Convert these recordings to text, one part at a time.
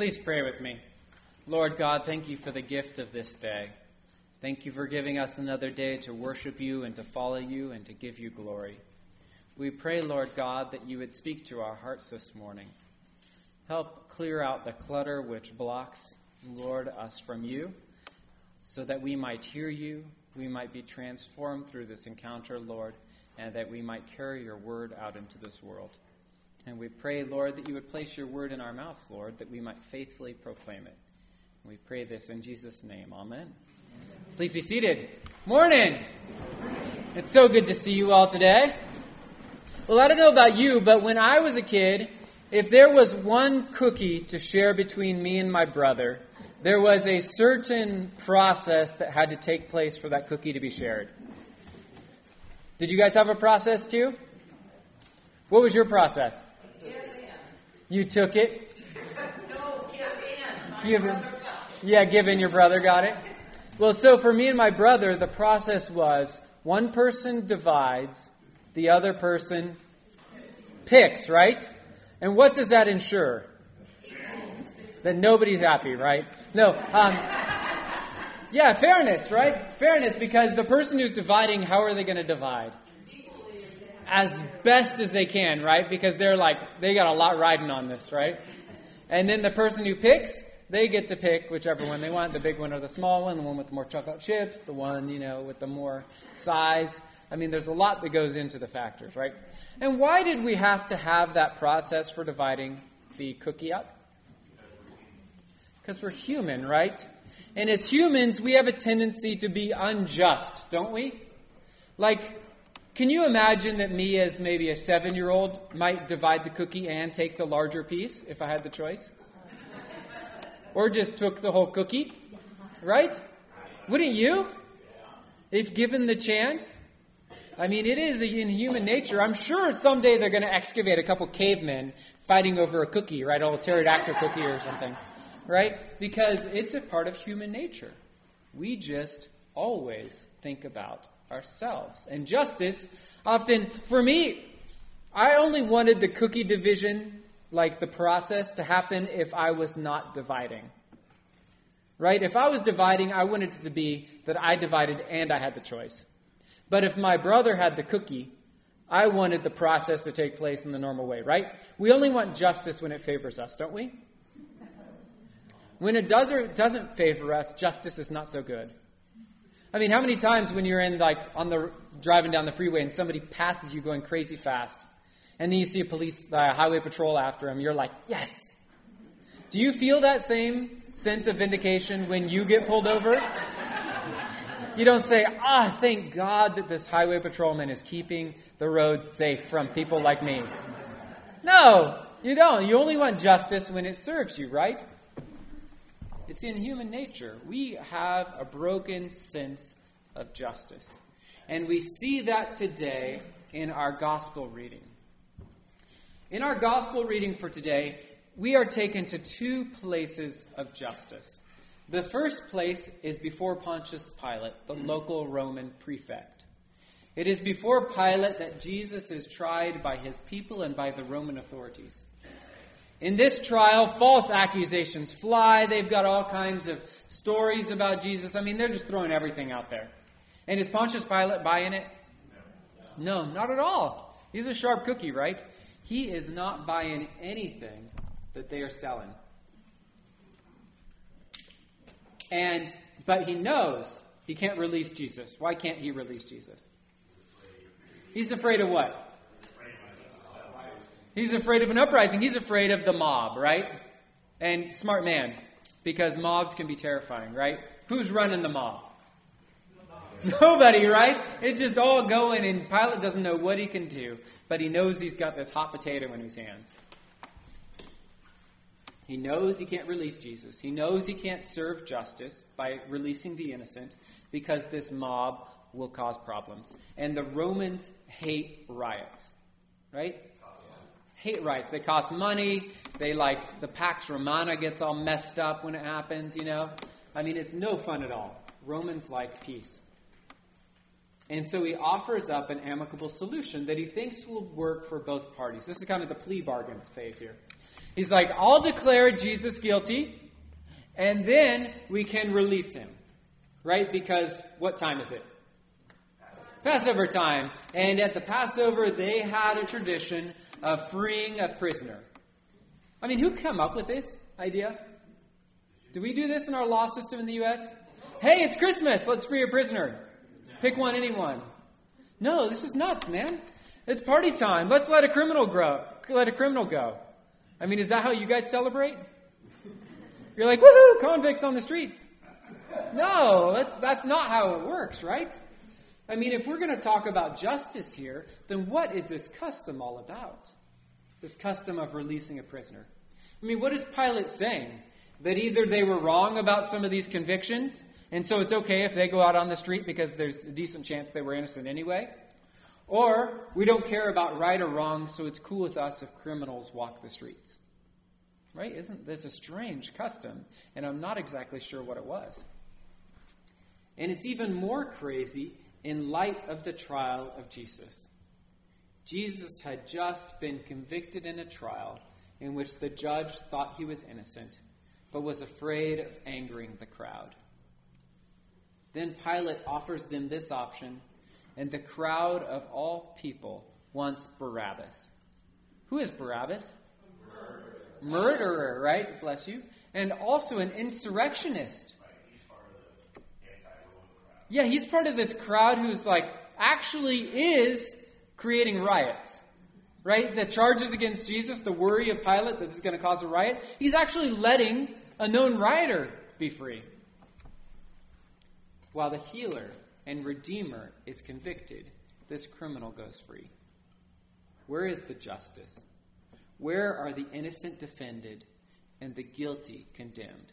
Please pray with me. Lord God, thank you for the gift of this day. Thank you for giving us another day to worship you and to follow you and to give you glory. We pray, Lord God, that you would speak to our hearts this morning. Help clear out the clutter which blocks, Lord, us from you, so that we might hear you, we might be transformed through this encounter, Lord, and that we might carry your word out into this world. And we pray, Lord, that you would place your word in our mouths, Lord, that we might faithfully proclaim it. We pray this in Jesus' name. Amen. Please be seated. Morning. It's so good to see you all today. Well, I don't know about you, but when I was a kid, if there was one cookie to share between me and my brother, there was a certain process that had to take place for that cookie to be shared. Did you guys have a process too? What was your process? You took it? No, give in. Give in. Yeah, give in. Your brother got it. Well, so for me and my brother, the process was one person divides, the other person picks, right? And what does that ensure? That nobody's happy, right? No. Um, yeah, fairness, right? Fairness, because the person who's dividing, how are they going to divide? As best as they can, right? Because they're like, they got a lot riding on this, right? And then the person who picks, they get to pick whichever one they want the big one or the small one, the one with the more chocolate chips, the one, you know, with the more size. I mean, there's a lot that goes into the factors, right? And why did we have to have that process for dividing the cookie up? Because we're human, right? And as humans, we have a tendency to be unjust, don't we? Like, can you imagine that me, as maybe a seven year old, might divide the cookie and take the larger piece if I had the choice? Or just took the whole cookie? Right? Wouldn't you? If given the chance? I mean, it is in human nature. I'm sure someday they're going to excavate a couple cavemen fighting over a cookie, right? A pterodactyl cookie or something, right? Because it's a part of human nature. We just always think about ourselves. And justice, often, for me, I only wanted the cookie division, like the process, to happen if I was not dividing. Right? If I was dividing, I wanted it to be that I divided and I had the choice. But if my brother had the cookie, I wanted the process to take place in the normal way, right? We only want justice when it favors us, don't we? When it does or doesn't favor us, justice is not so good. I mean, how many times when you're in like on the driving down the freeway and somebody passes you going crazy fast, and then you see a police uh, highway patrol after him, you're like, yes. Do you feel that same sense of vindication when you get pulled over? You don't say, ah, thank God that this highway patrolman is keeping the roads safe from people like me. No, you don't. You only want justice when it serves you, right? It's in human nature. We have a broken sense of justice. And we see that today in our gospel reading. In our gospel reading for today, we are taken to two places of justice. The first place is before Pontius Pilate, the local Roman prefect. It is before Pilate that Jesus is tried by his people and by the Roman authorities. In this trial, false accusations fly. They've got all kinds of stories about Jesus. I mean, they're just throwing everything out there. And is Pontius Pilate buying it? No, not at all. He's a sharp cookie, right? He is not buying anything that they are selling. And but he knows he can't release Jesus. Why can't he release Jesus? He's afraid of what? He's afraid of an uprising. He's afraid of the mob, right? And smart man, because mobs can be terrifying, right? Who's running the mob? Nobody, right? It's just all going, and Pilate doesn't know what he can do, but he knows he's got this hot potato in his hands. He knows he can't release Jesus. He knows he can't serve justice by releasing the innocent because this mob will cause problems. And the Romans hate riots, right? Hate rights. They cost money. They like the Pax Romana gets all messed up when it happens, you know? I mean, it's no fun at all. Romans like peace. And so he offers up an amicable solution that he thinks will work for both parties. This is kind of the plea bargain phase here. He's like, I'll declare Jesus guilty, and then we can release him. Right? Because what time is it? Passover time. And at the Passover, they had a tradition of freeing a prisoner. I mean, who came up with this idea? Do we do this in our law system in the U.S.? Hey, it's Christmas. Let's free a prisoner. Pick one, anyone. No, this is nuts, man. It's party time. Let's let a criminal grow. Let a criminal go. I mean, is that how you guys celebrate? You're like, woohoo, convicts on the streets. No, that's, that's not how it works, right? I mean, if we're going to talk about justice here, then what is this custom all about? This custom of releasing a prisoner. I mean, what is Pilate saying? That either they were wrong about some of these convictions, and so it's okay if they go out on the street because there's a decent chance they were innocent anyway. Or we don't care about right or wrong, so it's cool with us if criminals walk the streets. Right? Isn't this a strange custom? And I'm not exactly sure what it was. And it's even more crazy in light of the trial of Jesus. Jesus had just been convicted in a trial in which the judge thought he was innocent, but was afraid of angering the crowd. Then Pilate offers them this option, and the crowd of all people wants Barabbas. Who is Barabbas? Murderer, Murderer right? Bless you. And also an insurrectionist. Yeah, he's part of this crowd who's like actually is creating riots. Right? The charges against Jesus, the worry of Pilate that this is going to cause a riot, he's actually letting a known rioter be free while the healer and redeemer is convicted, this criminal goes free. Where is the justice? Where are the innocent defended and the guilty condemned?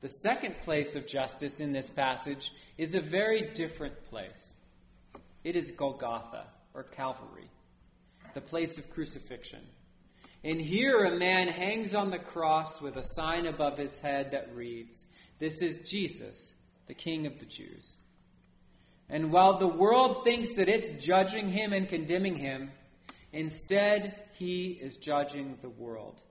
The second place of justice in this passage is a very different place. It is Golgotha, or Calvary, the place of crucifixion. And here a man hangs on the cross with a sign above his head that reads, This is Jesus, the King of the Jews. And while the world thinks that it's judging him and condemning him, instead he is judging the world.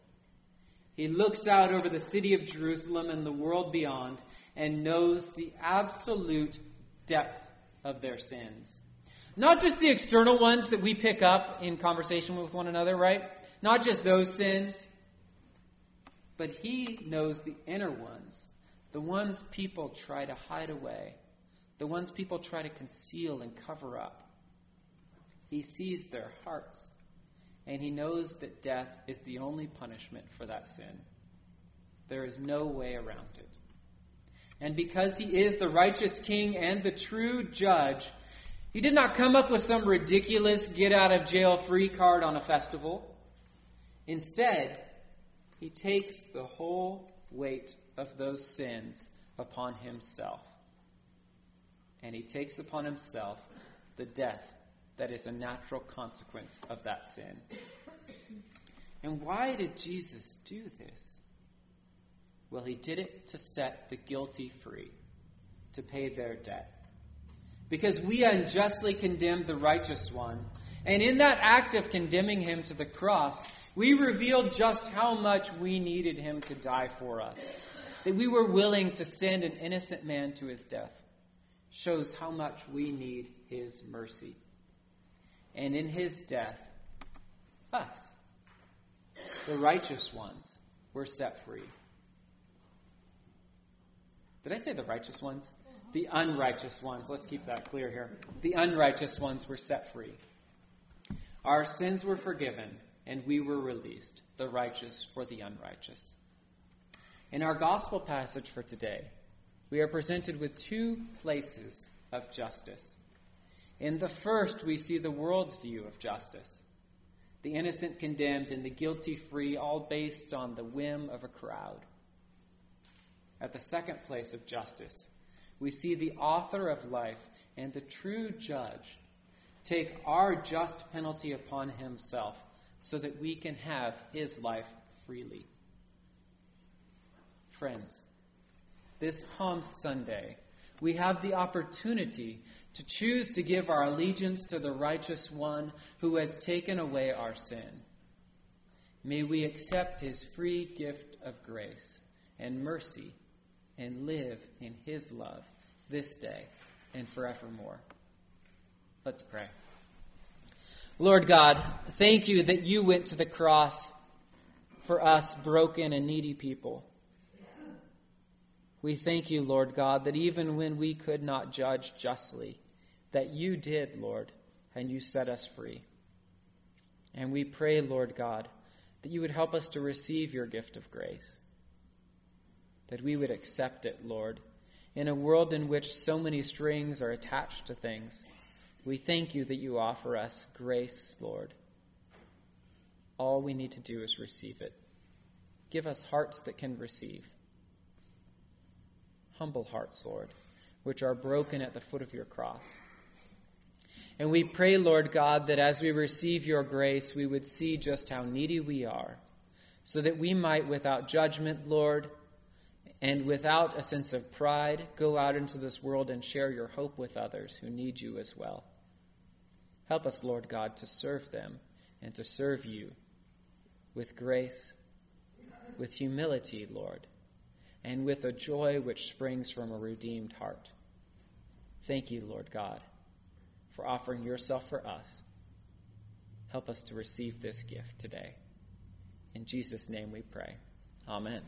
He looks out over the city of Jerusalem and the world beyond and knows the absolute depth of their sins. Not just the external ones that we pick up in conversation with one another, right? Not just those sins, but he knows the inner ones, the ones people try to hide away, the ones people try to conceal and cover up. He sees their hearts, and he knows that death is the only punishment for that sin. There is no way around it. And because he is the righteous king and the true judge, he did not come up with some ridiculous get out of jail free card on a festival. Instead, he takes the whole weight of those sins upon himself. And he takes upon himself the death that is a natural consequence of that sin. And why did Jesus do this? Well, he did it to set the guilty free, to pay their debt. Because we unjustly condemned the righteous one, and in that act of condemning him to the cross, we revealed just how much we needed him to die for us. That we were willing to send an innocent man to his death shows how much we need his mercy. And in his death, us, the righteous ones, were set free. Did I say the righteous ones? Mm-hmm. The unrighteous ones. Let's keep that clear here. The unrighteous ones were set free. Our sins were forgiven, and we were released, the righteous for the unrighteous. In our gospel passage for today, we are presented with two places of justice. In the first, we see the world's view of justice the innocent condemned and the guilty free, all based on the whim of a crowd. At the second place of justice, we see the author of life and the true judge take our just penalty upon himself so that we can have his life freely. Friends, this Palm Sunday, we have the opportunity to choose to give our allegiance to the righteous one who has taken away our sin. May we accept his free gift of grace and mercy and live in his love this day and forevermore. Let's pray. Lord God, thank you that you went to the cross for us broken and needy people. We thank you, Lord God, that even when we could not judge justly, that you did, Lord, and you set us free. And we pray, Lord God, that you would help us to receive your gift of grace, that we would accept it, Lord, in a world in which so many strings are attached to things. We thank you that you offer us grace, Lord. All we need to do is receive it. Give us hearts that can receive. Humble hearts, Lord, which are broken at the foot of your cross. And we pray, Lord God, that as we receive your grace, we would see just how needy we are, so that we might, without judgment, Lord, and without a sense of pride, go out into this world and share your hope with others who need you as well. Help us, Lord God, to serve them and to serve you with grace, with humility, Lord, and with a joy which springs from a redeemed heart. Thank you, Lord God for offering yourself for us. Help us to receive this gift today. In Jesus' name we pray. Amen.